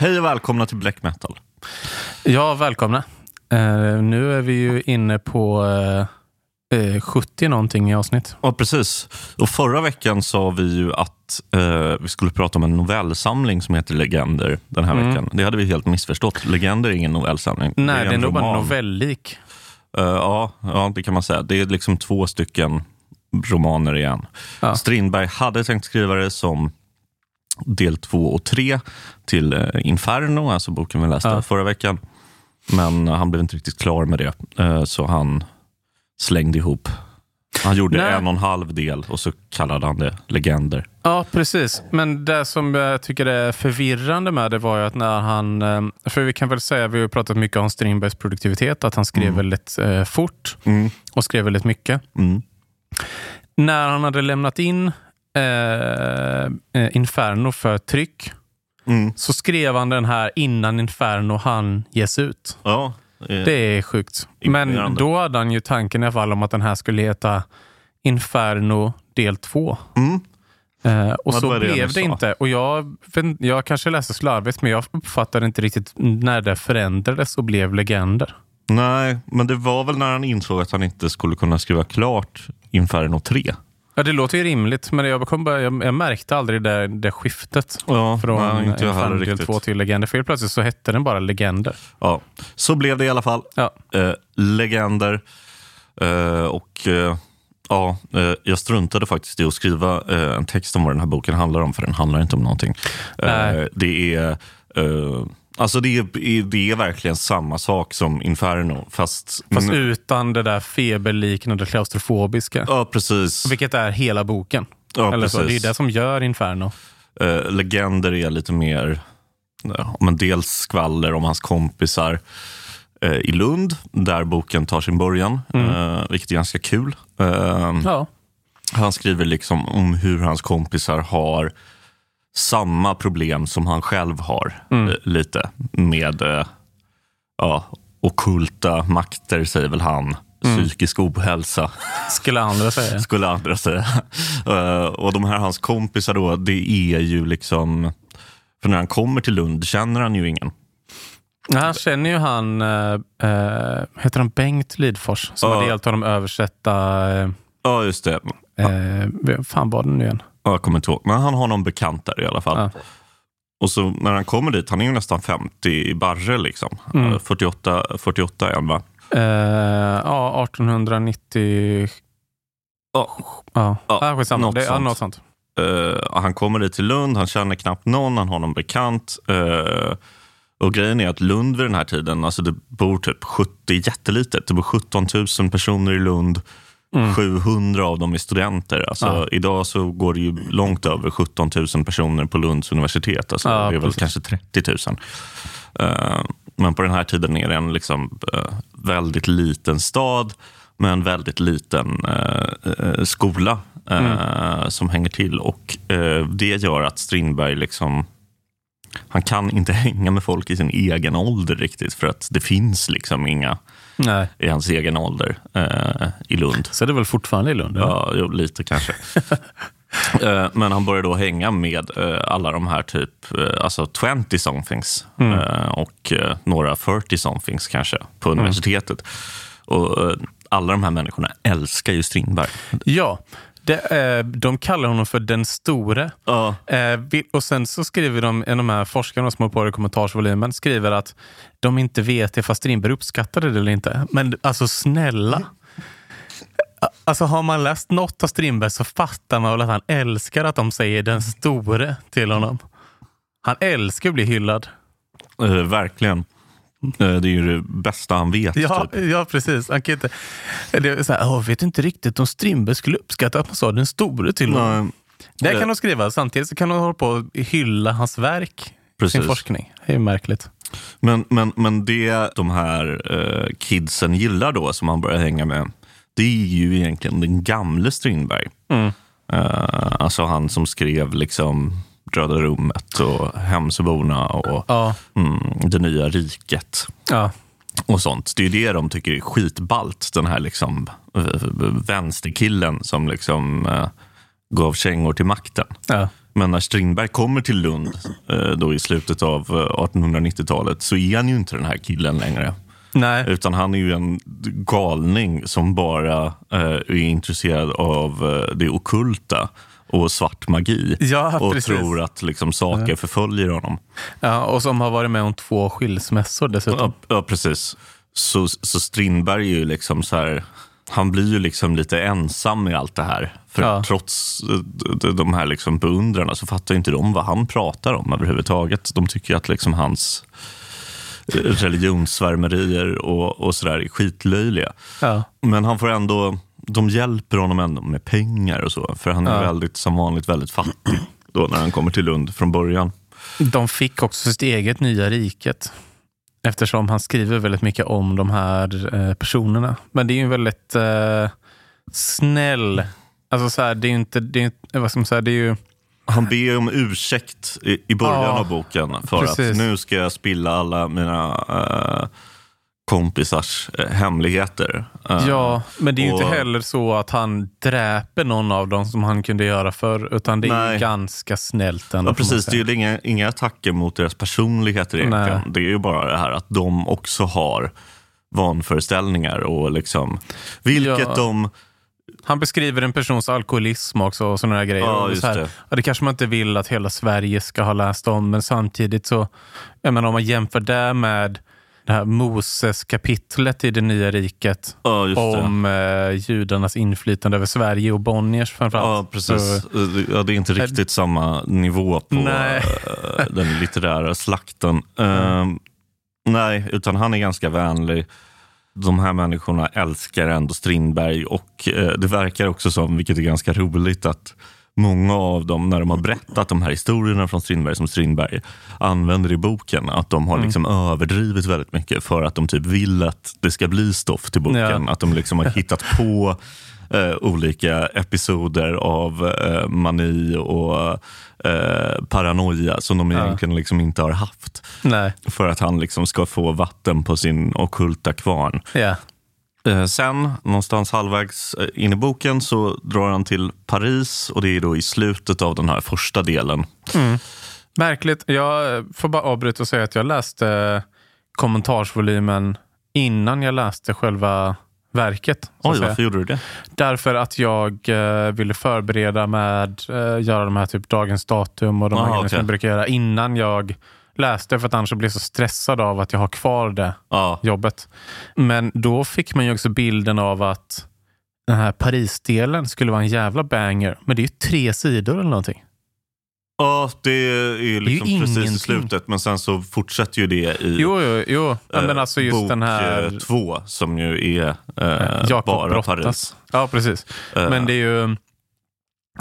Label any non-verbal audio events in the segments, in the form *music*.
Hej och välkomna till Black Metal. Ja, välkomna. Uh, nu är vi ju inne på uh, uh, 70 någonting i avsnitt. Ja, precis. Och förra veckan sa vi ju att vi skulle prata om en novellsamling som heter Legender den här mm. veckan. Det hade vi helt missförstått. Legender är ingen novellsamling. Nej, det är, det är nog bara novellik. ja, ja, det kan man säga. Det är liksom två stycken romaner igen. Ja. Strindberg hade tänkt skriva det som del två och tre till eh, Inferno, alltså boken vi läste ja. förra veckan. Men han blev inte riktigt klar med det, eh, så han slängde ihop. Han gjorde Nej. en och en halv del och så kallade han det Legender. Ja, precis. Men det som jag tycker är förvirrande med det var ju att när han... Eh, för vi kan väl säga, vi har pratat mycket om Strindbergs produktivitet, att han skrev mm. väldigt eh, fort mm. och skrev väldigt mycket. Mm. När han hade lämnat in Eh, eh, Inferno för tryck. Mm. Så skrev han den här innan Inferno han ges ut. Ja, det, det är sjukt. Men då hade han ju tanken i alla fall om att den här skulle heta Inferno del 2. Mm. Eh, och ja, så det blev det inte. Och jag, jag kanske läste slarvigt, men jag uppfattade inte riktigt när det förändrades och blev legender. Nej, men det var väl när han insåg att han inte skulle kunna skriva klart Inferno 3. Ja, det låter ju rimligt, men jag, kom bara, jag, jag märkte aldrig det, det skiftet ja, från nej, inte jag del 2 till Legender. För plötsligt så hette den bara Legender. Ja, så blev det i alla fall. Ja. Eh, legender. Eh, och eh, ja, eh, jag struntade faktiskt i att skriva eh, en text om vad den här boken handlar om, för den handlar inte om någonting. Eh, det är Alltså det är, det är verkligen samma sak som Inferno. Fast, fast utan det där feberliknande klaustrofobiska. Ja, precis. Vilket är hela boken. Ja, Eller precis. Så. Det är det som gör Inferno. Uh, legender är lite mer, ja, men dels skvaller om hans kompisar uh, i Lund, där boken tar sin början. Mm. Uh, vilket är ganska kul. ja. Han skriver liksom om hur hans kompisar har samma problem som han själv har. Mm. Eh, lite med eh, ja, okulta makter, säger väl han. Mm. Psykisk ohälsa. Skulle andra säga. *laughs* Skulle andra säga. uh, och de här hans kompisar då, det är ju liksom... För när han kommer till Lund känner han ju ingen. Nej, han känner ju han, uh, heter han Bengt Lidfors, som uh. har hjälpt honom översätta... Uh, ja, just det. Uh, fan var det nu igen? Jag kommer inte ihåg, men han har någon bekant där i alla fall. Ja. Och så när han kommer dit, han är ju nästan 50 i barre liksom. Mm. 48, 48 är han va? Uh, ja, 1890... Ja, ja. ja något, det, sånt. något sånt. Uh, han kommer dit till Lund, han känner knappt någon, han har någon bekant. Uh, och grejen är att Lund vid den här tiden, alltså det bor typ 70, jättelitet. Det bor 17 000 personer i Lund. Mm. 700 av dem är studenter. Alltså, ja. Idag så går det ju långt över 17 000 personer på Lunds universitet. Alltså, ja, det är väl kanske 30 000. Uh, men på den här tiden är det en liksom, uh, väldigt liten stad med en väldigt liten uh, skola mm. som hänger till. Och Det gör att Strindberg liksom han kan inte *laughs* hänga med folk i sin egen ålder riktigt för att det finns liksom inga Nej. i hans egen ålder eh, i Lund. Så det är väl fortfarande i Lund? Ja, jo, lite kanske. *laughs* eh, men han börjar då hänga med eh, alla de här typ eh, alltså 20 somethings mm. Eh, och eh, några 40 somethings kanske på mm. universitetet. Och alla de här människorna älskar ju Strindberg. Ja, det, eh, de kallar honom för den store. Ja. Eh, och sen så skriver de, en av de här forskarna som har på i kommentarsvolymen, skriver att de inte vet ifall Strindberg uppskattade det eller inte. Men alltså snälla. Alltså har man läst något av Strindberg så fattar man väl att han älskar att de säger den store till honom. Han älskar att bli hyllad. Eh, verkligen. Eh, det är ju det bästa han vet. Ja, typ. ja precis. Han kan inte, det är så här, jag vet inte riktigt om Strindberg skulle uppskatta att man sa den store till honom. Det kan de skriva. Samtidigt så kan de hålla på och hylla hans verk, precis. sin forskning. Det är märkligt. Men, men, men det de här eh, kidsen gillar då, som han börjar hänga med, det är ju egentligen den gamle Strindberg. Mm. Uh, alltså han som skrev liksom Röda rummet och Hemsöborna och ja. mm, Det nya riket. Ja. Och sånt. Det är det de tycker är skitballt. Den här liksom vänsterkillen som liksom uh, gav kängor till makten. Ja. Men när Strindberg kommer till Lund eh, då i slutet av eh, 1890-talet så är han ju inte den här killen längre. Nej. Utan han är ju en galning som bara eh, är intresserad av eh, det okulta och svart magi. Ja, och precis. tror att liksom, saker förföljer honom. Ja, och som har varit med om två skilsmässor dessutom. Ja, ja precis. Så, så Strindberg är ju liksom så här, han blir ju liksom lite ensam i allt det här. För Ja. trots eh, de- de här liksom beundrarna så fattar inte de vad han pratar om överhuvudtaget. De tycker att liksom hans eh, religionssvärmerier och, och sådär är skitlöjliga. Ja. Men han får ändå, de hjälper honom ändå med pengar och så. För han är Ja. väldigt, som vanligt väldigt fattig då när han kommer till Lund från början. De fick också sitt eget nya riket. Eftersom han skriver väldigt mycket om de här eh, personerna. Men det är ju en väldigt eh, snäll... Alltså så här, det är ju inte... Det är, inte- vad ska man säga, det är ju... Han ber om ursäkt i, i början Ja, av boken för precis. att nu ska jag spilla alla mina eh, kompisars eh, hemligheter. Eh, Ja, men det är ju och- inte heller så att han dräper någon av dem som han kunde göra förr. Utan det är Nej. ju ganska snällt ändå. Ja, precis. Det är ju inga, inga attacker mot deras personligheter egentligen. Nej. Det är ju bara det här att de också har vanföreställningar och liksom, vilket Ja. de... Han beskriver en persons alkoholism också och sådana där grejer. Ja, Och så här, det. Ja, det kanske man inte vill att hela Sverige ska ha läst om, men samtidigt så, jag menar om man jämför det med det här Moses-kapitlet i det nya riket Ja, om eh, judarnas inflytande över Sverige och Bonniers framförallt. Ja, precis. Så, Ja, det är inte riktigt samma nivå på Nej. eh, den *laughs* litterära slakten. Eh, nej, utan han är ganska vänlig. De här människorna älskar ändå Strindberg och eh, det verkar också som, vilket är ganska roligt, att många av dem, när de har berättat de här historierna från Strindberg som Strindberg använder i boken, att de har liksom överdrivit väldigt mycket för att de typ vill att det ska bli stoff till boken. Ja. Att de liksom har *laughs* hittat på eh, olika episoder av eh, mani och eh, paranoia som de Ja. egentligen liksom inte har haft. nej, För att han liksom ska få vatten på sin okulta kvarn. ja. Eh, sen, någonstans halvvägs eh, in i boken, så drar han till Paris och det är då i slutet av den här första delen. Märkligt. Jag eh, får bara avbryta och säga att jag läste kommentarsvolymen innan jag läste själva verket. att Oj, säga. varför gjorde du det? Därför att jag eh, ville förbereda med eh, göra de här typ dagens datum och de här Aha, grejerna som okej. jag brukar göra innan jag läste för att annars blir jag så stressad av att jag har kvar det Ja, jobbet. Men då fick man ju också bilden av att den här Paris-delen skulle vara en jävla banger. Men det är ju tre sidor eller någonting. ja det är ju liksom precis ingenting. i slutet, men sen så fortsätter ju det i Jo, jo, jo. Ja, eh, men alltså just bok den här... eh, två, som ju är eh, bara Brottas. Paris. Ja, precis. Eh, Men det är ju...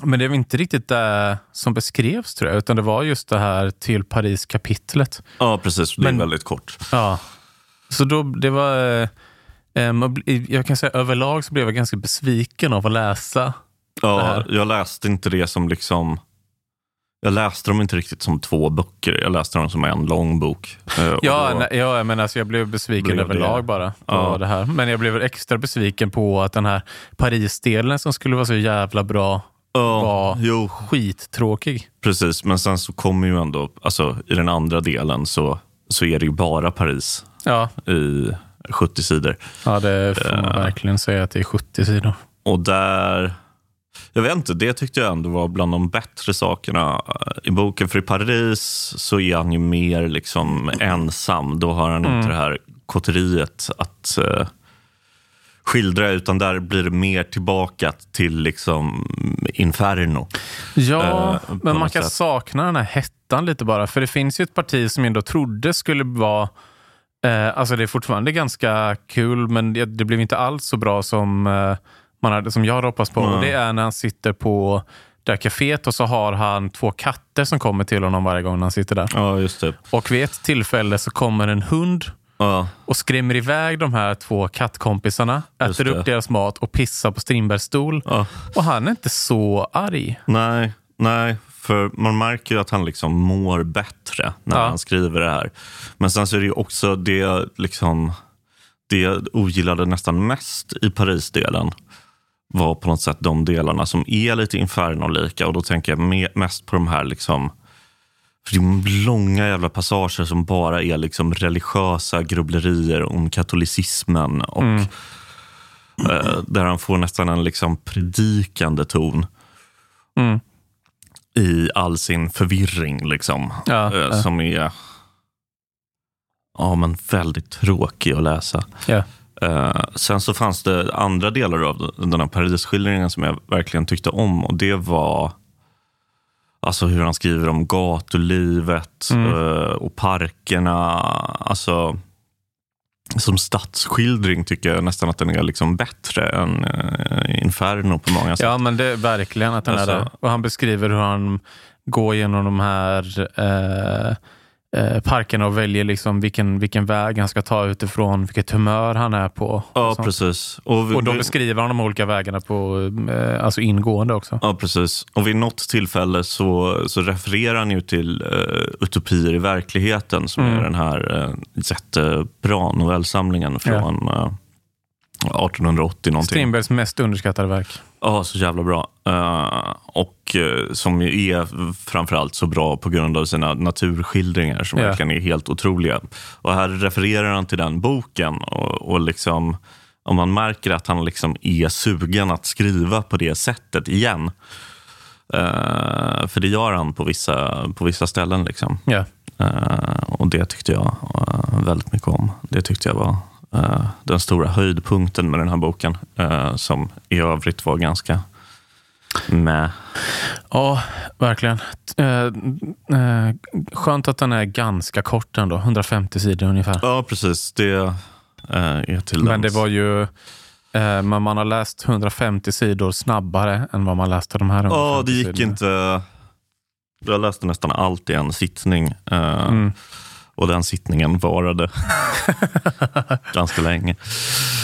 Men det var inte riktigt det som beskrevs tror jag, utan det var just det här till Paris-kapitlet. Ja, precis. Det är Men- väldigt kort. Ja. Så då, det var... eh, eh, jag kan säga överlag så blev jag ganska besviken av att läsa. Det Ja, jag läste inte det som liksom... Jag läste dem inte riktigt som två böcker. Jag läste dem som en lång bok. Eh, Ja, nej, ja men alltså jag blev besviken blev det- överlag bara på Ja. det här. Men jag blev extra besviken på att den här Paris-delen som skulle vara så jävla bra ja, var Jo, skittråkig. precis. Men sen så kommer ju ändå, alltså i den andra delen så, så är det ju bara Paris Ja, i 70 sidor. ja det får man Eh. verkligen säga att det är 70 sidor. Och där, jag vet inte, det tyckte jag ändå var bland de bättre sakerna i boken. För i Paris så är han ju mer liksom ensam. Då har han Mm. inte det här kotteriet att eh, skildra, utan där blir det mer tillbaka till liksom Inferno. Ja, Eh, men man kan sätt. sakna den här hettan lite bara. För det finns ju ett parti som jag ändå trodde skulle vara... Eh, alltså det är fortfarande ganska kul, men det, det blev inte alls så bra som, eh, man hade, som jag hade hoppats på. Mm. Och det är när han sitter på det här kaféet och så har han två katter som kommer till honom varje gång han sitter där. Ja, just det. Och vid ett tillfälle så kommer en hund Ja, och skrämmer iväg de här två kattkompisarna, Just äter det. upp deras mat och pissar på Strindbergs stol. ja. Och han är inte så arg. Nej, nej, för man märker ju att han liksom mår bättre när Ja. han skriver det här. Men sen så är det ju också det, liksom, det jag ogillade nästan mest i Paris-delen var på något sätt de delarna som är lite Inferno-lika. Och då tänker jag me mest på de här liksom, långa jävla passager som bara är liksom religiösa grubblerier om katolicismen. Och, mm. eh, där han får nästan en liksom predikande ton. Mm. I all sin förvirring. Liksom, ja, eh, ja. Som är ja, men väldigt tråkig att läsa. Ja. Uh, sen så fanns det andra delar av den här Parisskildringen som jag verkligen tyckte om. Och det var alltså hur han skriver om gatulivet mm. uh, och parkerna. Alltså, som stadsskildring tycker jag nästan att den är liksom bättre än uh, Inferno på många sätt. Ja, men det är verkligen att den alltså, är det. Och han beskriver hur han går genom de här eh, parkerna och väljer liksom vilken, vilken väg han ska ta utifrån vilket humör han är på. Ja, precis. Och, vi, och de beskriver han de olika vägarna på, eh, alltså ingående också. Ja, precis. Och vid något tillfälle så, så refererar han ju till uh, Utopier i verkligheten som mm. är den här uh, jättebra novellsamlingen från ja. 1880 någonting. Strindbergs mest underskattade verk. Ja, så jävla bra. Uh, och uh, som är framförallt så bra på grund av sina naturskildringar som yeah. verkligen är helt otroliga. Och här refererar han till den boken och, och liksom, om man märker att han liksom är sugen att skriva på det sättet igen. Uh, för det gör han på vissa, på vissa ställen. Liksom. Yeah. och det tyckte jag väldigt mycket om. Det tyckte jag var den stora höjdpunkten med den här boken. Uh, som i övrigt var ganska med. Ja, verkligen. Uh, skönt att den är ganska kort ändå. 150 sidor ungefär. Ja, precis. Det är till Men det var ju... Men man har läst 150 sidor snabbare än vad man läste de här Ja, det gick sidorna. inte. Jag läste nästan allt i en sittning. Mm. Och den sittningen varade *laughs* ganska länge.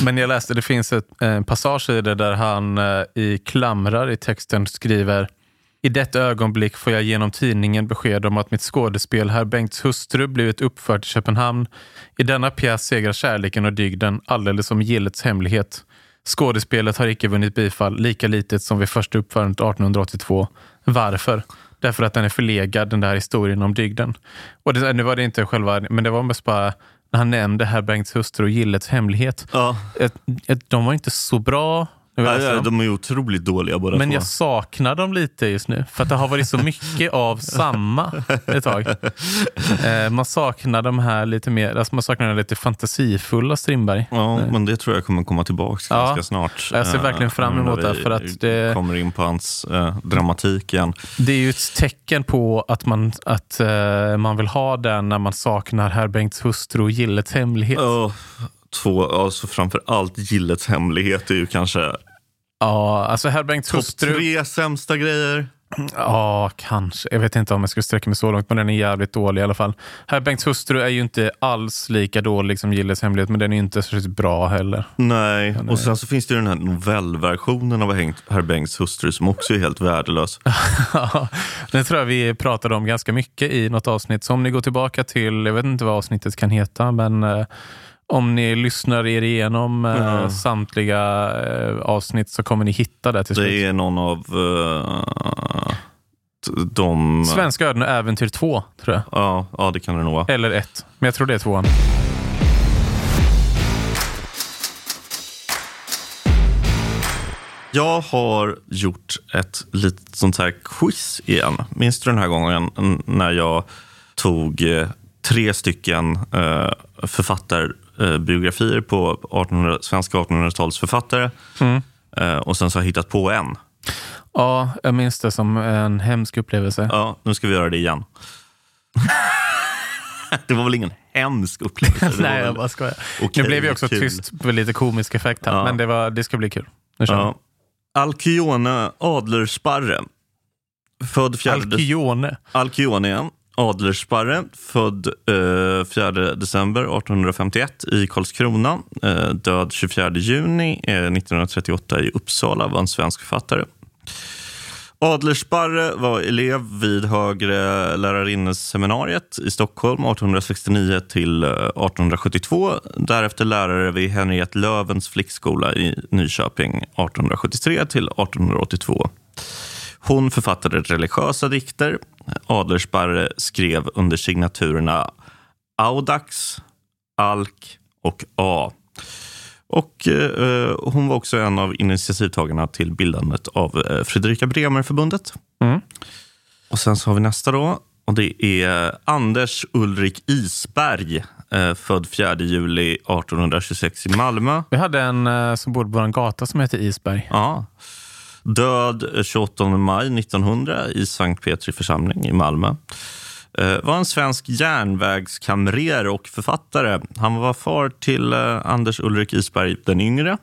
Men jag läste, det finns ett, en passage i det där han eh, i klamrar i texten skriver i detta ögonblick får jag genom tidningen besked om att mitt skådespel Herr Bengts hustru blivit uppfört i Köpenhamn. I denna pjäs segrar kärleken och dygden, alldeles som gillets hemlighet. Skådespelet har icke vunnit bifall, lika litet som vid första uppförandet 1882. Varför? Därför att den är förlegad, den där historien om dygden. Och det, nu var det inte själva, men det var mest bara när han nämnde herr Bengts hustru och Gillets hemlighet. Ja. De var inte så bra Ja, ja, de är otroligt dåliga båda Men två. jag saknar dem lite just nu. För att det har varit så mycket av samma ett tag. *laughs* Eh, man saknar de här lite mer, alltså man saknar den lite fantasifulla Strindberg. Ja, eh. men det tror jag kommer komma tillbaka ja, ganska snart. Jag ser verkligen fram emot det. För att det kommer in på hans eh, dramatik igen. Det är ju ett tecken på att man, att, eh, man vill ha den när man saknar herr Bengts hustru och Gillets hemlighet. Oh, två, alltså framför allt Gillets hemlighet är ju kanske Ja, alltså herr Bengts Topp tre sämsta grejer. Ja, kanske. Jag vet inte om jag skulle sträcka mig så långt, men den är jävligt dålig i alla fall. Herr Bengts hustru är ju inte alls lika dålig som Gilles hemlighet, men den är inte så bra heller. Nej, den och sen så finns det den här novellversionen av Herr Bengts hustru som också är helt värdelös. *laughs* den tror jag vi pratade om ganska mycket i något avsnitt. Så om ni går tillbaka till, jag vet inte vad avsnittet kan heta, men eh, om ni lyssnar er igenom mm. samtliga eh, avsnitt så kommer ni hitta det till slut. Det är någon av uh, de... Svenska öden och äventyr 2, tror jag. Ja, ja, det kan det nog vara. Eller 1, men jag tror det är 2. Jag har gjort ett litet sånt här quiz igen. Minns du den här gången när jag tog tre stycken författar eh, biografier på 1800, svenska 1800-talsförfattare. Mm. Eh, och sen så har jag hittat på en. Ja, jag minns det som en hemsk upplevelse. Ja, nu ska vi göra det igen. *laughs* det var väl ingen hemsk upplevelse? *laughs* Nej, jag bara skojar. Okay, nu blev vi också kul. tyst för lite komisk effekt här, ja. men det, var, det ska bli kul. Nu ja. Alkyone Adlersparre. Född fjärde... Alkyone? Alkyone. Adlersparre, född eh, 4 december 1851 i Karlskrona. Eh, död 24 juni eh, 1938 i Uppsala, var en svensk författare. Adlersparre var elev vid Högre lärarinneseminariet i Stockholm 1869 till eh, 1872. Därefter lärare vid Henriette Lövens flickskola i Nyköping 1873 till 1882. Hon författade religiösa dikter. Adlersparre skrev under signaturerna Audax, Alk och A. Och eh, Hon var också en av initiativtagarna till bildandet av eh, Fredrika Bremer-förbundet. Mm. Och Sen så har vi nästa då. Och Det är Anders Ulrik Isberg, eh, född 4 juli 1826 i Malmö. Vi hade en eh, som bodde på en gata som heter Isberg. Ja. Död 28 maj 1900 i Sankt Petri församling i Malmö. Eh, var en svensk järnvägskamrer och författare. Han var far till eh, Anders Ulrik Isberg den yngre.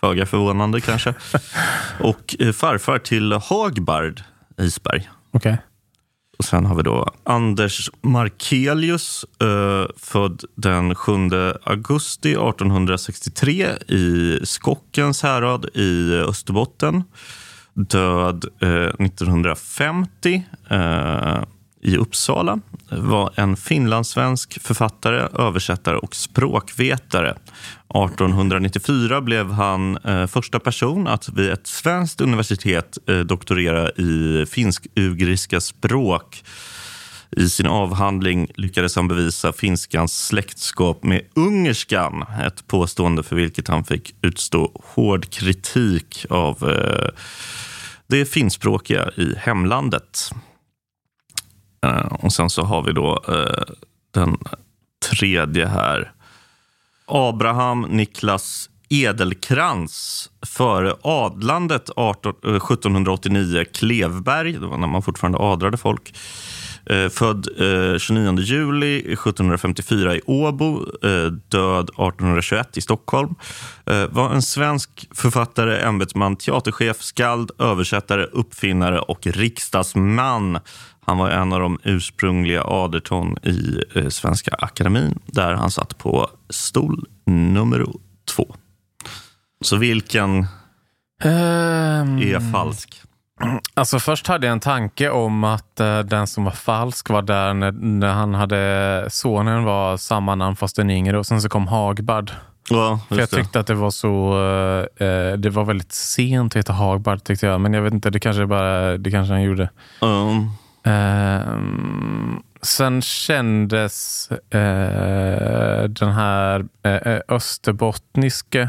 Föga förvånande kanske. *laughs* och eh, farfar till Hagbard Isberg. Okay. Och Sen har vi då Anders Markelius, eh, född den 7 augusti 1863 i Skockens härad i Österbotten. Död eh, 1950 i Uppsala var en finlandssvensk författare, översättare och språkvetare. 1894 blev han eh, första person att vid ett svenskt universitet eh, doktorera i finsk-ugriska språk. I sin avhandling lyckades han bevisa finskans släktskap med ungerskan. Ett påstående för vilket han fick utstå hård kritik av eh, det finskspråkiga i hemlandet. Eh, och sen så har vi då eh, den tredje här. Abraham Niklas Edelkrans före adlandet 18, 1789 eh, Klevberg, det var när man fortfarande adrade folk. Eh, född eh, 29 juli 1754 i Åbo, eh, död 1821 i Stockholm. Eh, var en svensk författare, ämbetsman, teaterchef, skald, översättare, uppfinnare och riksdagsman. Han var en av de ursprungliga aderton i eh, Svenska Akademin där han satt på stol nummer två. Så vilken um, är falsk? Alltså Först hade jag en tanke om att uh, den som var falsk var där när, när han hade sonen var samma namn fast den yngre och sen så kom Hagbard. Ja, För jag tyckte det. att det var så uh, det var väldigt sent att heta Hagbard tyckte jag. Men jag vet inte, det kanske bara det kanske han gjorde. Um. Uh, sen kändes uh, den här uh, österbottniske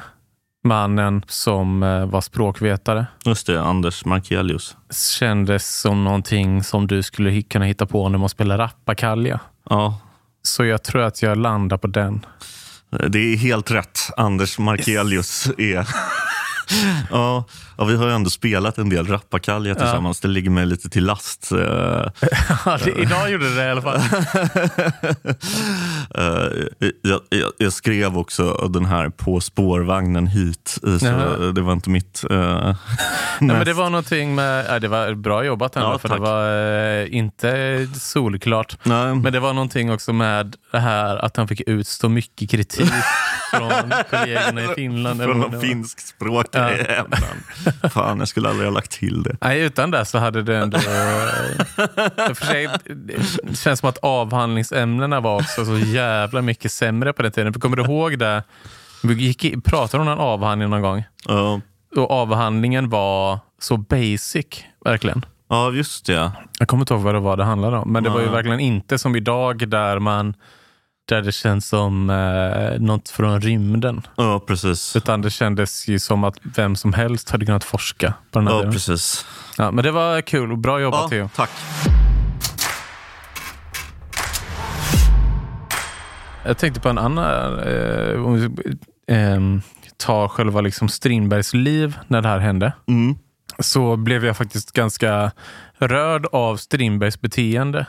mannen som var språkvetare. Just det, Anders Markelius. Kändes som någonting som du skulle kunna hitta på när man spelar rappakalja. Ja. Så jag tror att jag landar på den. Det är helt rätt. Anders Markelius yes. är *laughs* ja, ja, vi har ju ändå spelat en del rappakalja tillsammans. Ja. Det ligger mig lite till last. Eh. *laughs* det, idag gjorde det i alla fall. *laughs* Eh, jag, jag, jag, skrev också den här på spårvagnen hit, så det var inte mitt *laughs* Nej, men Det var någonting med, äh, det var bra jobbat ändå, ja, för tack. det var uh, inte solklart. Nej. Men det var någonting också med det här att han fick utstå mycket kritik från kollegorna i Finland. Från de finskspråkiga ja. ämnen. *laughs* Fan, jag skulle aldrig ha lagt till det. Nej, utan det så hade det ändå... *laughs* för sig, det känns som att avhandlingsämnena var också så jävla mycket sämre på den tiden. För kommer du ihåg det? Vi gick, pratade om en avhandling någon gång. Ja. Och avhandlingen var så basic, verkligen. Ja, just det. Jag kommer inte ihåg vad det var det handlade om. Men det var ju verkligen inte som idag där man där det känns som eh, något från rymden. Ja, precis. Utan det kändes ju som att vem som helst hade kunnat forska på den här Ja, delen. precis. Ja, men det var kul och bra jobbat ja, Theo. Tack. Jag tänkte på en annan, eh, om vi eh, tar själva liksom Strindbergs liv när det här hände. Mm. Så blev jag faktiskt ganska rörd av Strindbergs beteende.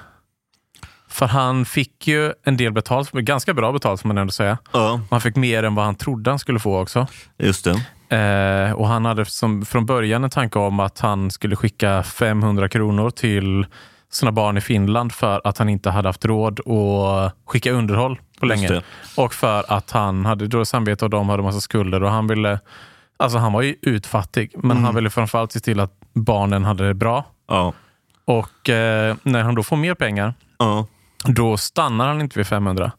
För han fick ju en del betalt, ganska bra betalt får man ändå säga. Ja. Han fick mer än vad han trodde han skulle få också. Just det. Eh, och han hade som, från början en tanke om att han skulle skicka 500 kronor till sina barn i Finland för att han inte hade haft råd att skicka underhåll på länge. Och för att han hade då samvete och de hade massa skulder och han ville Alltså han var ju utfattig, men mm. han ville framförallt se till att barnen hade det bra. Ja. Och eh, när han då får mer pengar, ja. Då stannar han inte vid 500.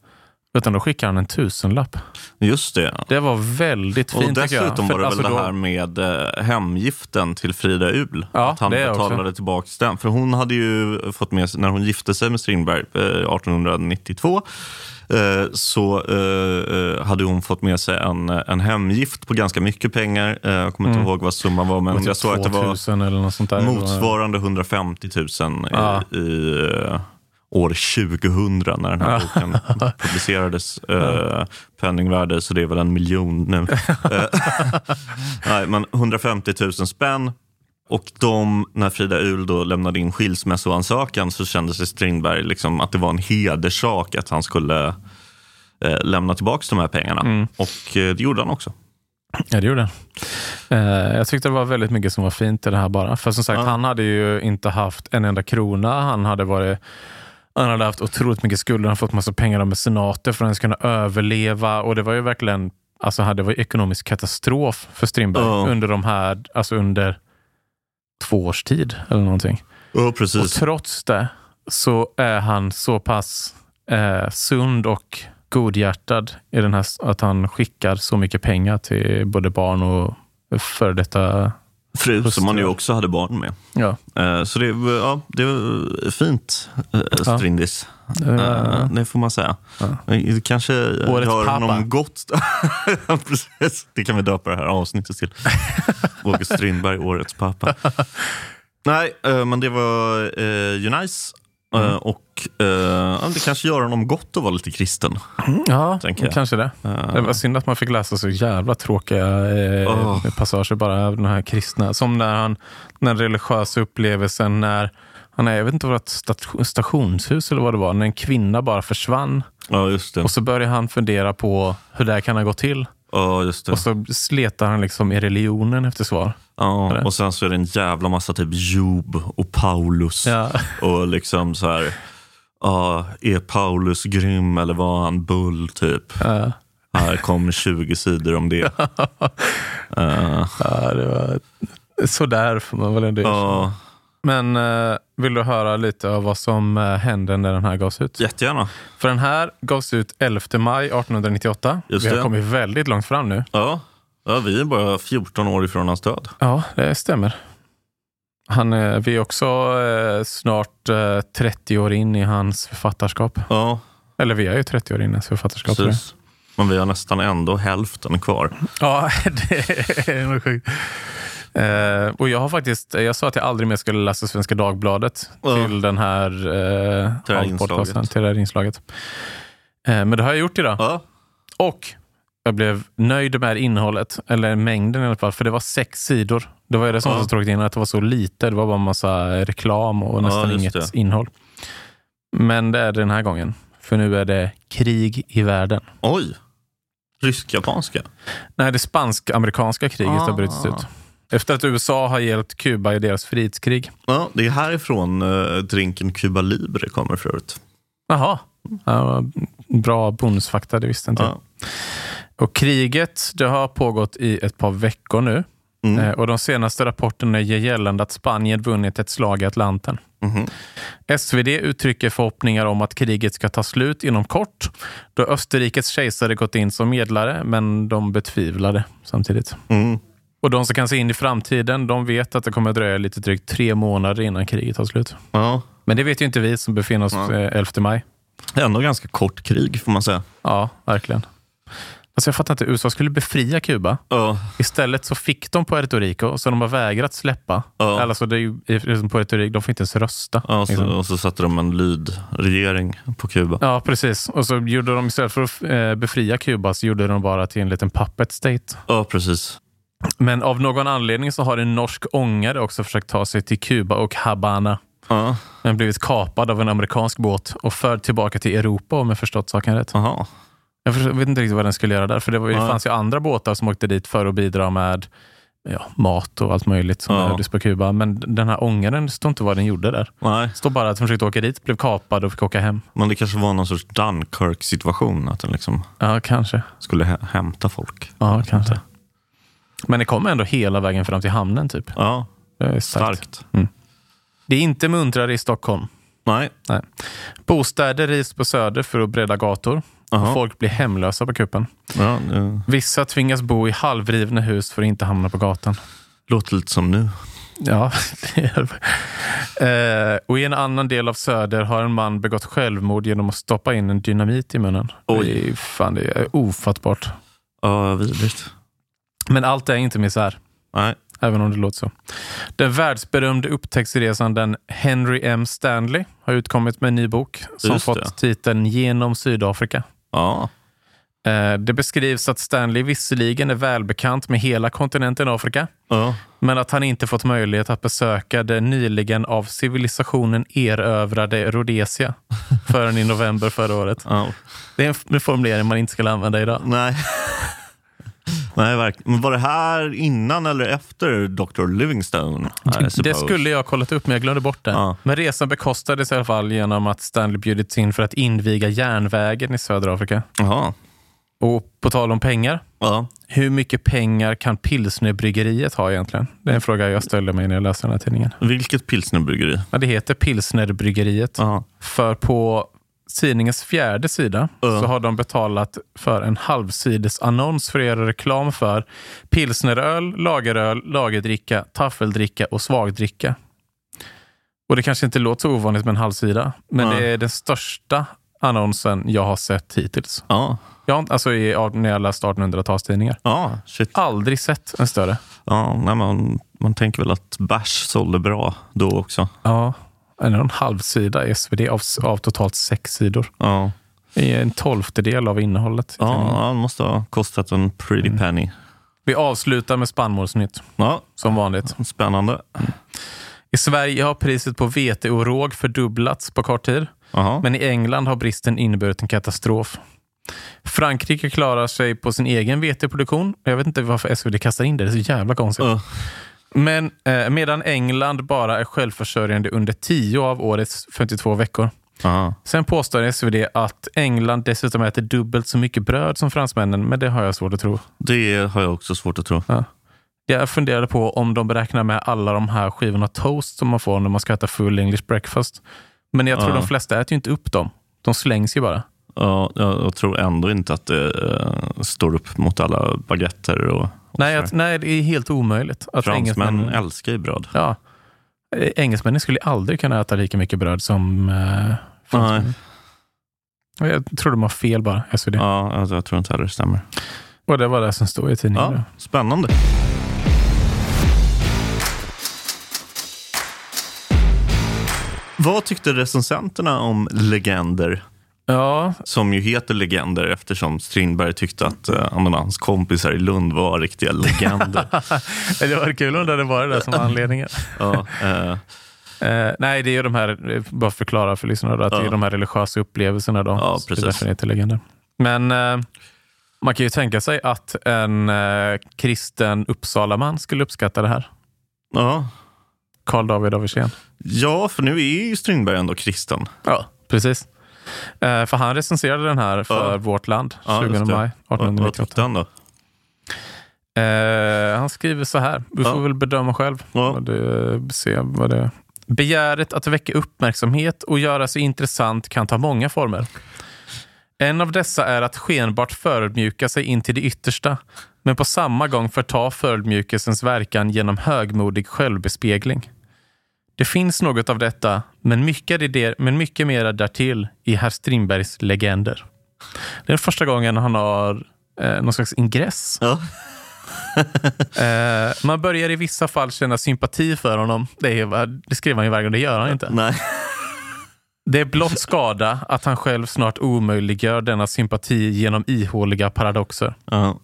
Utan då skickar han en tusenlapp. Just det. Det var väldigt fint Och dessutom För var det alltså väl det då- här med eh, hemgiften till Frida Uhl. Ja, att han det också. betalade tillbaka den. För hon hade ju fått med sig, när hon gifte sig med Strindberg eh, 1892, eh, så eh, eh, hade hon fått med sig en, en hemgift på ganska mycket pengar. Jag kommer inte ihåg vad summan var, men Mm. Det var jag typ såg att det var 2000 eller något sånt där. motsvarande 150 000 i, Ja. i år 2000 när den här boken *laughs* publicerades. Eh, penningvärde, så det är väl en miljon nu. *laughs* Eh, Nej, men 150 000 spänn. Och de, när Frida Uhl då lämnade in skilsmässoansökan så kände sig Strindberg liksom att det var en hederssak att han skulle eh, lämna tillbaka de här pengarna. Och eh, det gjorde han också. Ja, det gjorde han. Eh, jag tyckte det var väldigt mycket som var fint i det här bara. För som sagt, Ja. han hade ju inte haft en enda krona. Han hade varit han hade haft otroligt mycket skulder, han fått massa pengar av mecenater för att skulle kunna överleva. Och det var ju verkligen alltså, det var ekonomisk katastrof för Strindberg Ja. under de här, alltså under två års tid eller någonting. Och precis. trots det så är han så pass eh, sund och godhjärtad i den här, att han skickar så mycket pengar till både barn och före detta... Fru som han ju också hade barn med. Ja, Eh, Så det, var- ja, det var fint, eh, Strindis. eh, Eh, Det får man säga. Det kanske Årets gör pappa. honom gott. *laughs* Ja, Precis. Det kan vi döpa det här avsnittet till. August Strindberg, årets pappa. Nej, eh, men det var eh, ju nice. Eh, Mm. Och eh, ja, det kanske gör honom gott att vara lite kristen. ja Tänker jag. kanske det. Eh, Det var synd att man fick läsa så jävla tråkiga eh, Åh. passager bara av den här kristna. Som när han, den religiösa upplevelsen när han är, jag vet inte vad det stationshus eller vad det var, när en kvinna bara försvann. Ja. Och så börjar han fundera på hur det här kan ha gått till. Ja, just det. Och så sletar han liksom i religionen efter svar. Ja, och sen så är det en jävla massa typ Job och Paulus. Ja. Och liksom så här, ja, är Paulus grym eller var han bull typ? Ja. Här kommer 20 sidor om det. *laughs* Eh, Ja, det var sådär får man väl ändå. Ja, Men eh, vill du höra lite av vad som eh, hände när den här gavs ut? jättegärna. För den här gavs ut 11 maj 1898. Just Vi har det. kommit väldigt långt fram nu. Ja. ja, vi är bara 14 år ifrån hans död. Ja, det stämmer. Han, är- vi är också eh, snart eh, 30 år in i hans författarskap. Ja, Eller vi är ju 30 år in i hans författarskap. tror jag. precis. Men vi har nästan ändå hälften kvar. Ja, *laughs* det är nog sjukt. Eh, och jag har faktiskt, jag sa att jag aldrig mer skulle läsa Svenska Dagbladet Ja. till den här, eh, Till det här inslaget. till det här inslaget. Eh, men det har jag gjort idag. Ja, Och jag blev nöjd med innehållet, eller mängden i alla fall, för det var sex sidor. Det var det som var Ja. så tråkigt innan, att det var så lite. Det var bara en massa reklam och nästan inget det. innehåll. Men det är det den här gången. För nu är det krig i världen. oj. Rysk-japanska. Nej, det spansk-amerikanska kriget har Ah. brutits ut. Efter att USA har hjälpt Kuba i deras frihetskrig. Ja, det är härifrån uh, drinken Cuba Libre kommer förut. Jaha, ja, bra bonusfakta, det visste inte. Ja. Och kriget det har pågått i ett par veckor nu. Mm. Eh, Och De senaste rapporterna ger gällande att Spanien vunnit ett slag i Atlanten. Mhm. SvD uttrycker förhoppningar om att kriget ska ta slut inom kort då Österrikes kejsare gått in som medlare, men de betvivlade samtidigt. Mm. Och De som kan se in i framtiden de vet att det kommer att dröja lite drygt tre månader innan kriget tar slut. Ja. Men det vet ju inte vi som befinner oss Ja. eh, 11 maj. Ändå ganska kort krig får man säga. Ja, verkligen. Alltså jag fattar inte, USA skulle befria Kuba. Ja, Istället så fick de Puerto Rico, så de har vägrat släppa. Ja. Alltså det är ju, liksom Puerto Rico, de får inte ens rösta. ja så, liksom. och så satte de en lydregering på Kuba. Ja, precis. Och så gjorde de istället för att eh, befria Kuba så gjorde de bara till en liten puppet state. Ja, precis. Men av någon anledning så har en norsk ångare också försökt ta sig till Kuba och Habana. Ja, Men blivit kapad av en amerikansk båt och förd tillbaka till Europa om jag förstått saken rätt. aha. Jag förstår- vet inte riktigt vad den skulle göra där. För det, var, det fanns ju andra båtar som åkte dit för att bidra med ja, mat och allt möjligt som Ja. på Kuba. Men den här ångaren, det står inte vad den gjorde där. Nej, Det står bara att den försökte åka dit, blev kapad och fick åka hem. men det kanske var någon sorts Dunkirk-situation. Att den liksom Ja, kanske. skulle hä- hämta folk. Ja, kanske. Men det kom ändå hela vägen fram till hamnen typ. Ja, Det är starkt. Starkt. Det är inte muntrare i Stockholm. Nej. Nej. Bostäder rivs på Söder för att bredda gator. Aha. Folk blir hemlösa på kuppen. Ja, det Vissa tvingas bo i halvrivna hus för att inte hamna på gatan. låter lite som nu. Ja, *laughs* eh, Och i en annan del av Söder har en man begått självmord genom att stoppa in en dynamit i munnen. Oj. Det är, fan, det är ofattbart. Ja, vidrigt. Men allt är inte misär. Nej. Även om det låter så. Den världsberömde upptäcktsresanden Henry M. Stanley har utkommit med en ny bok som Just fått det. titeln Genom Sydafrika. Ja. Eh, Det beskrivs att Stanley visserligen är välbekant med hela kontinenten Afrika, Ja. men att han inte fått möjlighet att besöka det nyligen av civilisationen erövrade Rhodesia *laughs* förrän i november förra året. ja. Det är en formulering man inte skulle använda idag. Nej. *laughs* Nej, verkligen. Men var det här innan eller efter Dr. Livingstone? Det skulle jag ha kollat upp, men jag glömde bort det. Ja. Men resan bekostades i alla fall genom att Stanley bjudits in för att inviga järnvägen i södra Afrika. Jaha. Och på tal om pengar, Ja. hur mycket pengar kan Pilsnerbryggeriet ha egentligen? Det är en fråga jag ställde mig när jag läste den här tidningen. Vilket pilsnerbryggeri? Ja, det heter Pilsnerbryggeriet. Ja. För på tidningens fjärde sida Ja. så har de betalat för en halvsides annons för att göra reklam för pilsneröl, lageröl, lagerdricka, taffeldricka och svagdricka. Och det kanske inte låter så ovanligt med en halvsida, men Ja. det är den största annonsen jag har sett hittills. Ja. Har, inte- alltså i, när jag läst 1800-talstidningar. Ja, shit. Aldrig sett en större. Ja, nej, man, man tänker väl att bärs sålde bra då också. Ja, en och en halv sida i SvD av, av totalt sex sidor. Ja, Det är en tolftedel av innehållet. ja han måste ha kostat en pretty Mm. penny. Vi avslutar med spannmålsnytt, Ja, som vanligt. spännande. I Sverige har priset på vete och råg fördubblats på kort tid. Jaha. Men i England har bristen inneburit en katastrof. Frankrike klarar sig på sin egen veteproduktion. Jag vet inte varför SvD kastar in det. Det är så jävla konstigt. Ja. Men eh, medan England bara är självförsörjande under 10 av årets 52 veckor. Aha. Sen påstår SvD att England dessutom äter dubbelt så mycket bröd som fransmännen, men det har jag svårt att tro. Det har jag också svårt att tro. Jag funderade på om de beräknar med alla de här skivorna toast som man får när man ska äta full English breakfast. Men jag tror Ja. de flesta äter ju inte upp dem. De slängs ju bara. Ja, jag, tror ändå inte att det eh, står upp mot alla baguetter och Nej, att, nej, det är helt omöjligt. Att Fransmän engelsmän, älskar ju bröd. ja, Eh, engelsmännen skulle aldrig kunna äta lika mycket bröd som eh, fransmännen. Jag tror de har fel bara, SvD. Ja, jag, jag tror inte heller det stämmer. Och det var det som stod i tidningen. Ja, spännande. Vad tyckte recensenterna om Legender? Ja, Som ju heter Legender eftersom Strindberg tyckte att eh, ja, hans kompisar i Lund var riktiga legender. *laughs* det var kul om det hade varit det som var anledningen. ja, eh, Eh, nej, det är ju de här, eh, bara förklara för lyssnarna, att det är Ja. de här religiösa upplevelserna då. Ja, Så det är precis. därför det heter legender. Men eh, man kan ju tänka sig att en eh, kristen Uppsalaman skulle uppskatta det här. ja. Karl David av Wirsén. ja, för nu är ju Strindberg ändå kristen. Ja, precis. Eh, för han recenserade den här för Ja. Vårt Land Ja, 20 just det. maj Vad, vad 1898. tyckte han då? Eh, han skriver så här, du Ja. får väl bedöma själv. Ja. Vad det, se vad det Begäret att väcka uppmärksamhet och göra sig intressant kan ta många former. En av dessa är att skenbart förödmjuka sig in till det yttersta, men på samma gång förta förödmjukelsens verkan genom högmodig självbespegling. Det finns något av detta, men mycket, det, men mycket mera därtill i herr Strindbergs legender. Det är första gången han har eh, någon slags ingress Ja. *laughs* Eh, man börjar i vissa fall känna sympati för honom. Det, är, det skriver han ju varje gång, det gör han inte. Nej. Det är blott skada att han själv snart omöjliggör denna sympati genom ihåliga paradoxer. Ja.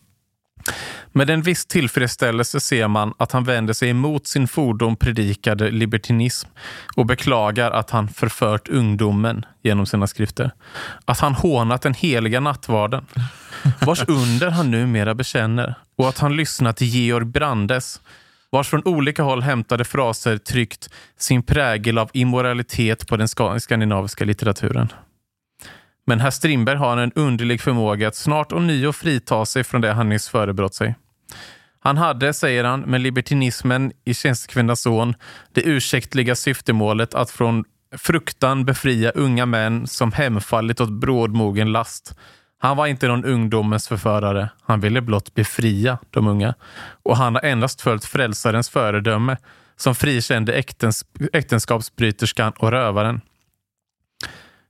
Med en viss tillfredsställelse ser man att han vänder sig emot sin fordom predikade libertinism och beklagar att han förfört ungdomen genom sina skrifter. Att han hånat den heliga nattvarden, vars under han numera bekänner och att han lyssnat till Georg Brandes, vars från olika håll hämtade fraser tryckt sin prägel av immoralitet på den skandinaviska litteraturen. Men herr Strindberg har en underlig förmåga att snart ånyo frita sig från det han nyss förebrått sig. Han hade, säger han, med libertinismen i Tjänstekvinnans son det ursäktliga syftemålet att från fruktan befria unga män som hemfallit åt brådmogen last. Han var inte någon ungdomens förförare. Han ville blott befria de unga. Och han har endast följt frälsarens föredöme som frikände äktens, äktenskapsbryterskan och rövaren.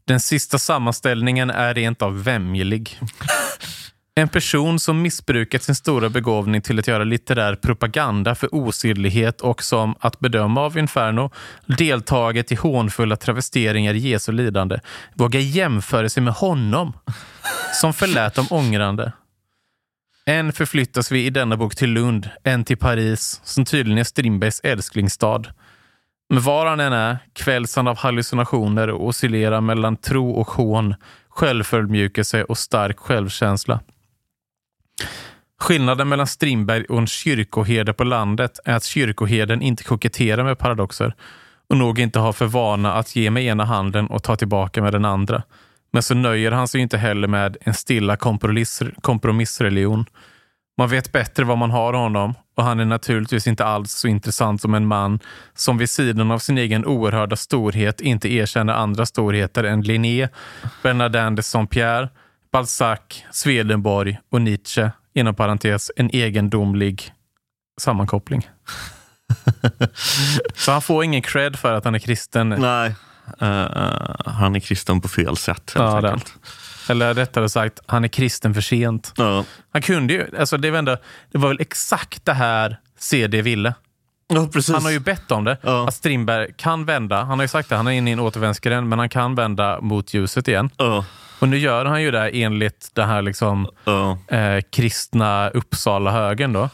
Den sista sammanställningen är rent av vämjelig. *laughs* En person som missbrukat sin stora begåvning till att göra litterär propaganda för osedlighet och som, att bedöma av Inferno, deltagit i hånfulla travesteringar i Jesu lidande, vågar jämföra sig med honom, som förlät dem ångrande. En förflyttas vi i denna bok till Lund, en till Paris, som tydligen är Strindbergs älsklingsstad. Men var han än är kväljs han av hallucinationer och oscillerar mellan tro och hån, självförödmjukelse och stark självkänsla. Skillnaden mellan Strindberg och en kyrkoherde på landet är att kyrkoherden inte koketterar med paradoxer och nog inte har för vana att ge med ena handen och ta tillbaka med den andra. Men så nöjer han sig inte heller med en stilla kompromiss, kompromissreligion. Man vet bättre vad man har honom och han är naturligtvis inte alls så intressant som en man som vid sidan av sin egen oerhörda storhet inte erkänner andra storheter än Linné, Bernardin de Saint-Pierre, Balzac, Swedenborg och Nietzsche, inom parentes en egendomlig sammankoppling. *laughs* Så han får ingen cred för att han är kristen. Nej, uh, han är kristen på fel sätt helt Ja, enkelt. Eller rättare sagt, han är kristen för sent. Ja. Han kunde ju, alltså det var, ändå, det var väl exakt det här CD ville. Ja. Han har ju bett om det, Ja. att Strindberg kan vända. Han har ju sagt det, han är inne i en återvändsgränd, men han kan vända mot ljuset igen. Ja, Och nu gör han ju det enligt den här liksom, eh, kristna Uppsala-högen då.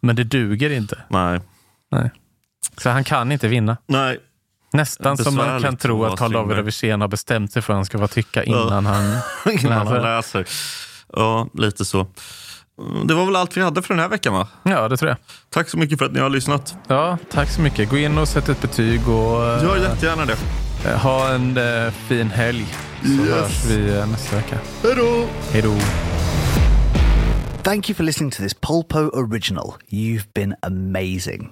Men det duger inte. Nej. Nej. Så han kan inte vinna. Nej. Nästan som man kan tro att att vara Karl David. Wirsén har bestämt sig för vad han ska få tycka innan han *laughs* Innan han läser. Ja, lite så. Det var väl allt vi hade för den här veckan va? Ja, det tror jag. Tack så mycket för att ni har lyssnat. Ja, tack så mycket. Gå in och sätt ett betyg och eh, Gör jättegärna det. ha en eh, fin helg. Så Yes. hörs vi eh, nästa vecka. Hej då! Hej då. Thank you for listening to this Polpo original. You've been amazing.